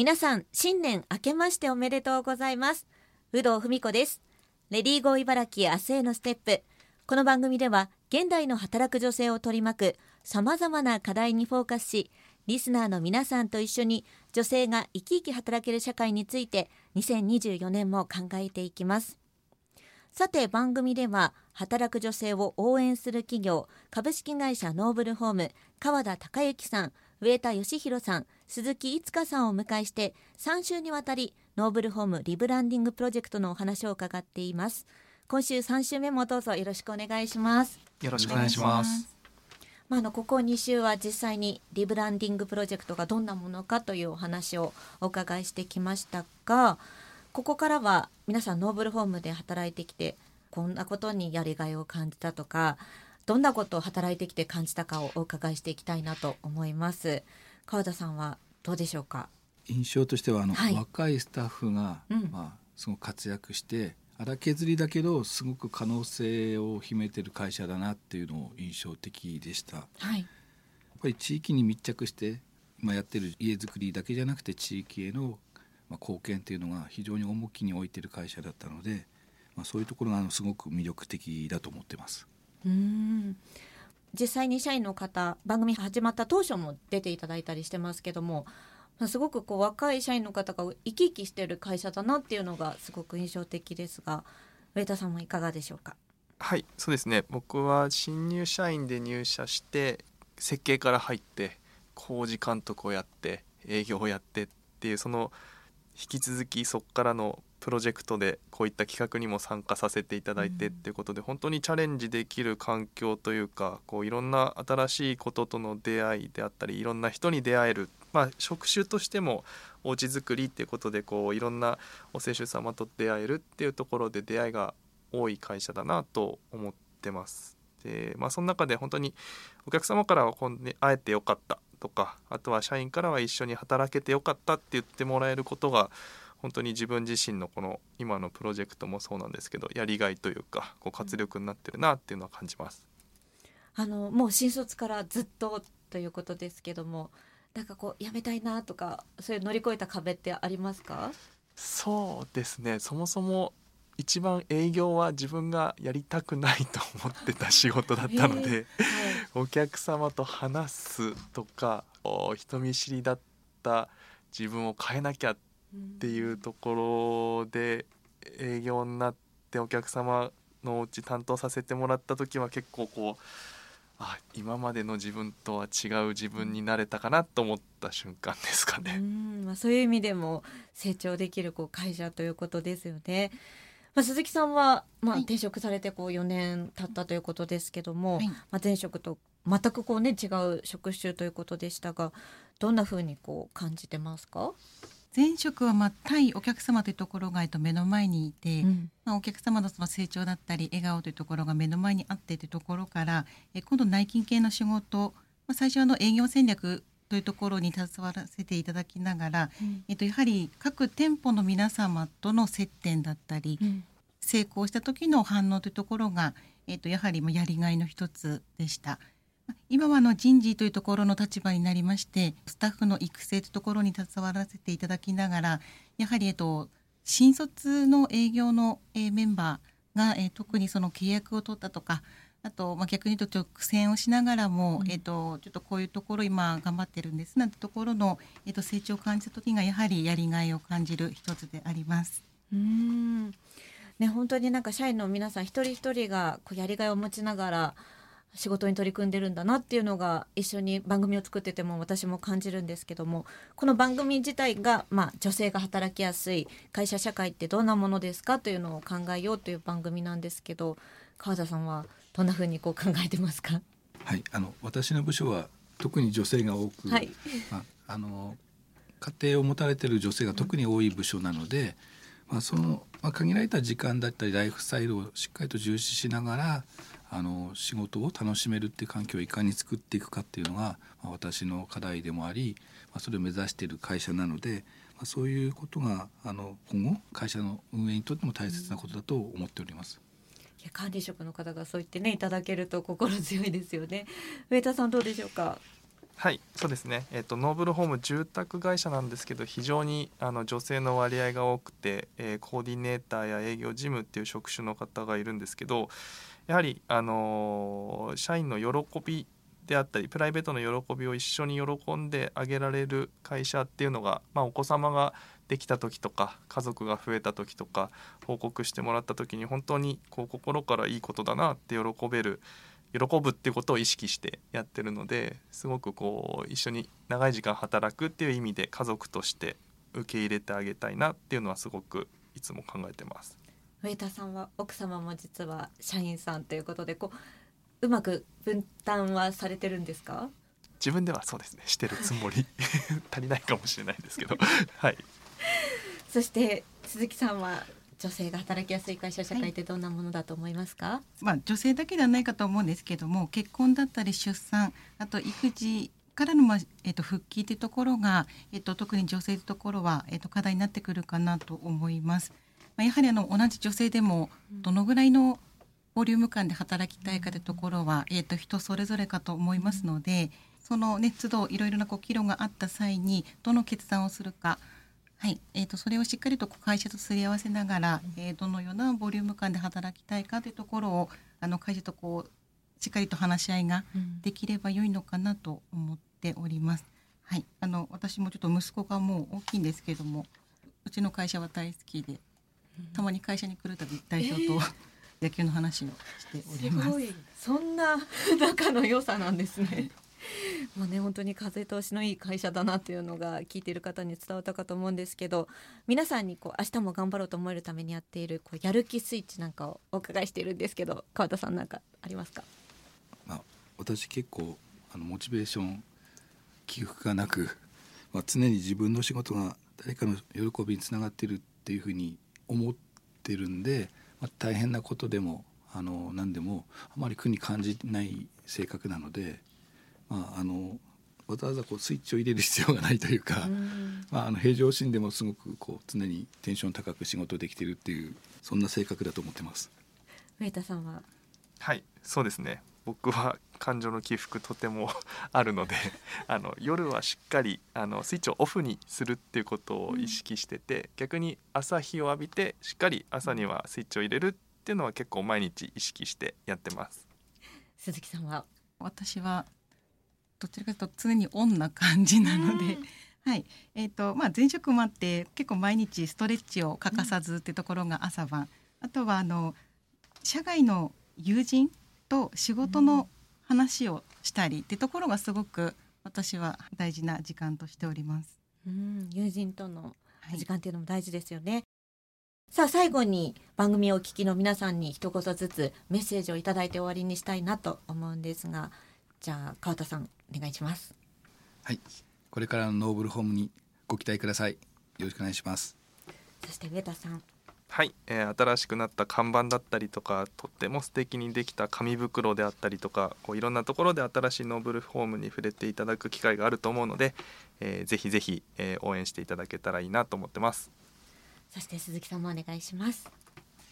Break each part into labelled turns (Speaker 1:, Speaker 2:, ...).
Speaker 1: 皆さん新年明けましておめでとうございます。有働文子です。レディーゴー茨城明日へのステップ。この番組では現代の働く女性を取り巻く様々な課題にフォーカスしリスナーの皆さんと一緒に女性が生き生き働ける社会について2024年も考えていきます。さて番組では働く女性を応援する企業株式会社ノーブルホーム川田孝之さん上田義弘さん鈴木いつかさんをお迎えして3週にわたりノーブルホームリブランディングプロジェクトのお話を伺っています。今週3週目もどうぞよろしくお願いします。
Speaker 2: よろしくお願いします。
Speaker 1: まあ、あのここ2週は実際にリブランディングプロジェクトがどんなものかというお話をお伺いしてきましたがここからは皆さんノーブルホームで働いてきてこんなことにやりがいを感じたとかどんなことを働いてきて感じたかをお伺いしていきたいなと思います。川田さんはどうでしょうか？
Speaker 3: 印象としてはあの、
Speaker 1: はい。
Speaker 3: 若いスタッフが、
Speaker 1: うん。
Speaker 3: まあ、すごく活躍して荒削りだけどすごく可能性を秘めてる会社だなっていうのを印象的でした。やっ
Speaker 1: はい
Speaker 3: ぱり地域に密着して今やってる家づくりだけじゃなくて地域へのまあ貢献っていうのが非常に重きに置いてる会社だったので、まあ、そういうところがあのすごく魅力的だと思ってます。
Speaker 1: うん。実際に社員の方番組始まった当初も出ていただいたりしてますけどもすごくこう若い社員の方が生き生きしてる会社だなっていうのがすごく印象的ですが上田さんもいかがでしょうか？
Speaker 2: はいそうですね。僕は新入社員で入社して設計から入って工事監督をやって営業をやってっていうその引き続きそこからのプロジェクトでこういった企画にも参加させていただいて
Speaker 1: うん
Speaker 2: っていうことで、本当にチャレンジできる環境というかこういろんな新しいこととの出会いであったりいろんな人に出会える、まあ、職種としてもお家づくりっていうことでこういろんなお施主様と出会えるっていうところで出会いが多い会社だなと思ってます。でまあその中で本当にお客様からはこんに会えてよかったとかあとは社員からは一緒に働けてよかったって言ってもらえることが本当に自分自身のこの今のプロジェクトもそうなんですけどやりがいというかこう活力になってるなっていうのは感じます。
Speaker 1: あのもう新卒からずっとということですけどもなんかこうやめたいなとかそういう乗り越えた壁ってありますか？
Speaker 2: そうですね。そもそも一番営業は自分がやりたくないと思ってた仕事だったので、
Speaker 1: はい。
Speaker 2: お客様と話すとかお人見知りだった自分を変えなきゃっていうところで営業になってお客様のお家担当させてもらった時は結構こうあ今までの自分とは違う自分になれたかなと思った瞬間ですか
Speaker 1: う
Speaker 2: ね。
Speaker 1: んまあ、そういう意味でも成長できるこう会社ということですよね。まあ、鈴木さんは、まあ、
Speaker 4: はい
Speaker 1: 転職されてこう4年経ったということですけども、
Speaker 4: はい
Speaker 1: まあ、前職と全くこう、ね、違う職種ということでしたがどんなふうにこう感じてますか、
Speaker 4: 前職はまあ対お客様というところがえっと目の前にいて、
Speaker 1: うん。
Speaker 4: まあ、お客様のその成長だったり笑顔というところが目の前にあってというところからえ今度内勤系の仕事、まあ、最初はあの営業戦略というところに携わらせていただきながら、えっと、やはり各店舗の皆様との接点だったり、
Speaker 1: うん。
Speaker 4: 成功した時の反応というところが、えっとやはりまあやりがいの一つでした。まあ今はあの人事というところの立場になりましてスタッフの育成というところに携わらせていただきながらやはり、えっと、新卒の営業の、えーメンバーが、えー特にその契約を取ったとかあと、まあ、逆に言うと苦戦をしながらも、
Speaker 1: うん
Speaker 4: えっとちょっとこういうところ今頑張ってるんですなんてところの、えっと成長を感じた時がやはりやりがいを感じる一つであります。
Speaker 1: うんね、本当になんか社員の皆さん一人一人がこうやりがいを持ちながら仕事に取り組んでるんだなっていうのが一緒に番組を作ってても私も感じるんですけどもこの番組自体が、まあ、女性が働きやすい会社社会ってどんなものですかというのを考えようという番組なんですけど川田さんはどんなふうにこう考えてますか？
Speaker 3: はい、あの私の部署は特に女性が多く、
Speaker 1: はい。
Speaker 3: まあ、あの家庭を持たれている女性が特に多い部署なので、まあ、その、まあ、限られた時間だったりライフスタイルをしっかりと重視しながらあの仕事を楽しめるっていう環境をいかに作っていくかっていうのが、まあ、私の課題でもあり、まあ、それを目指している会社なので、まあ、そういうことがあの今後会社の運営にとっても大切なことだと思っております。
Speaker 1: いや管理職の方がそう言ってねいただけると心強いですよね上田さんどうでしょうか？
Speaker 2: はいそうですね、えーと、ノーブルホーム住宅会社なんですけど非常にあの女性の割合が多くて、えー、コーディネーターや営業事務っていう職種の方がいるんですけどやはり、あのー、社員の喜びであったりプライベートの喜びを一緒に喜んであげられる会社っていうのが、まあ、お子様ができた時とか家族が増えた時とか報告してもらった時に本当にこう心からいいことだなって喜べる喜ぶっていうことを意識してやってるのですごくこう一緒に長い時間働くっていう意味で家族として受け入れてあげたいなっていうのはすごくいつも考えてます。
Speaker 1: 上田さんは奥様も実は社員さんということでこううまく分担はされてるんですか？
Speaker 2: 自分ではそうですねしてるつもり。足りないかもしれないですけど。はい。
Speaker 1: そして鈴木さんは女性が働きやすい会社社会ってどんなものだと思いますか、はい、
Speaker 4: まあ、女性だけではないかと思うんですけども結婚だったり出産あと育児からの、まあえー、と復帰というところが、えー、と特に女性というところは、えー、と課題になってくるかなと思います。まあ、やはりあの同じ女性でもどのぐらいのボリューム感で働きたいかというところは、えー、と人それぞれかと思いますのでその、ね、都度いろいろなこう議論があった際にどの決断をするかはい、えーと、それをしっかりと会社とすり合わせながら、えー、どのようなボリューム感で働きたいかというところをあの会社とこうしっかりと話し合いができれば良いのかなと思っております。はい、あの私もちょっと息子がもう大きいんですけどもうちの会社は大好きでたまに会社に来るたび代表と、えー、野球の話をしております。す
Speaker 1: そんな仲の良さなんですね。もうね本当に風通しのいい会社だなっていうのが聞いている方に伝わったかと思うんですけど皆さんにこう明日も頑張ろうと思えるためにやっているこうやる気スイッチなんかをお伺いしているんですけど川田さんなんかありますか、
Speaker 3: まあ、私結構あのモチベーション起伏がなく、まあ、常に自分の仕事が誰かの喜びにつながっているっていうふうに思ってるんで、まあ、大変なことでもあの何でもあまり苦に感じない性格なのでまあ、あのわざわざこうスイッチを入れる必要がないというか、まあ、あの平常心でもすごくこう常にテンション高く仕事できてるっていうそんな性格だと思ってます。
Speaker 1: 上田さんは？
Speaker 2: はいそうですね。僕は感情の起伏とても あるので あの夜はしっかりあのスイッチをオフにするっていうことを意識してて、うん、逆に朝日を浴びてしっかり朝にはスイッチを入れるっていうのは結構毎日意識してやってます。
Speaker 1: 鈴木さんは？
Speaker 4: 私はどちらかというと常にオンな感じなので。はいえーとまあ、前職もあって結構毎日ストレッチを欠かさずってところが朝晩、あとはあの社外の友人と仕事の話をしたりってところがすごく私は大事な時間としております。
Speaker 1: うん友人との時間っていうのも大事ですよね。はい、さあ最後に番組をお聞きの皆さんに一言ずつメッセージをいただいて終わりにしたいなと思うんですがじゃあ川田さんお願いします。
Speaker 3: はい。これからのノーブルホームにご期待ください。よろしくお願いします。
Speaker 1: そして上田さん。
Speaker 2: はい、えー、新しくなった看板だったりとかとっても素敵にできた紙袋であったりとかこういろんなところで新しいノーブルホームに触れていただく機会があると思うので、えー、ぜひぜひ、えー、応援していただけたらいいなと思ってます。
Speaker 1: そして鈴木さんもお願いします。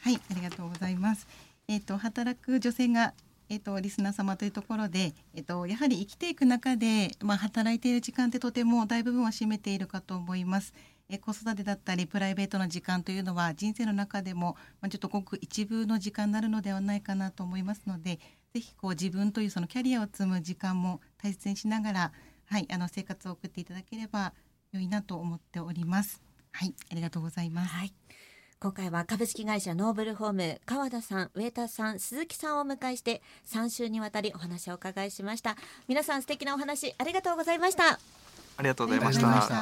Speaker 4: はいありがとうございます。えっ、ー、と働く女性がえっと、リスナー様というところで、えっと、やはり生きていく中で、まあ、働いている時間ってとても大部分を占めているかと思います。え子育てだったりプライベートの時間というのは人生の中でも、まあ、ちょっとごく一部の時間になるのではないかなと思いますのでぜひこう自分というそのキャリアを積む時間も大切にしながら、はい、あの生活を送っていただければ良いなと思っております。はい、ありがとうございます。
Speaker 1: はい今回は株式会社ノーブルホーム川田さん上田さん鈴木さんを迎えして3週にわたりお話をお伺いしました。皆さん素敵なお話ありがとうございました。
Speaker 2: ありがとうございました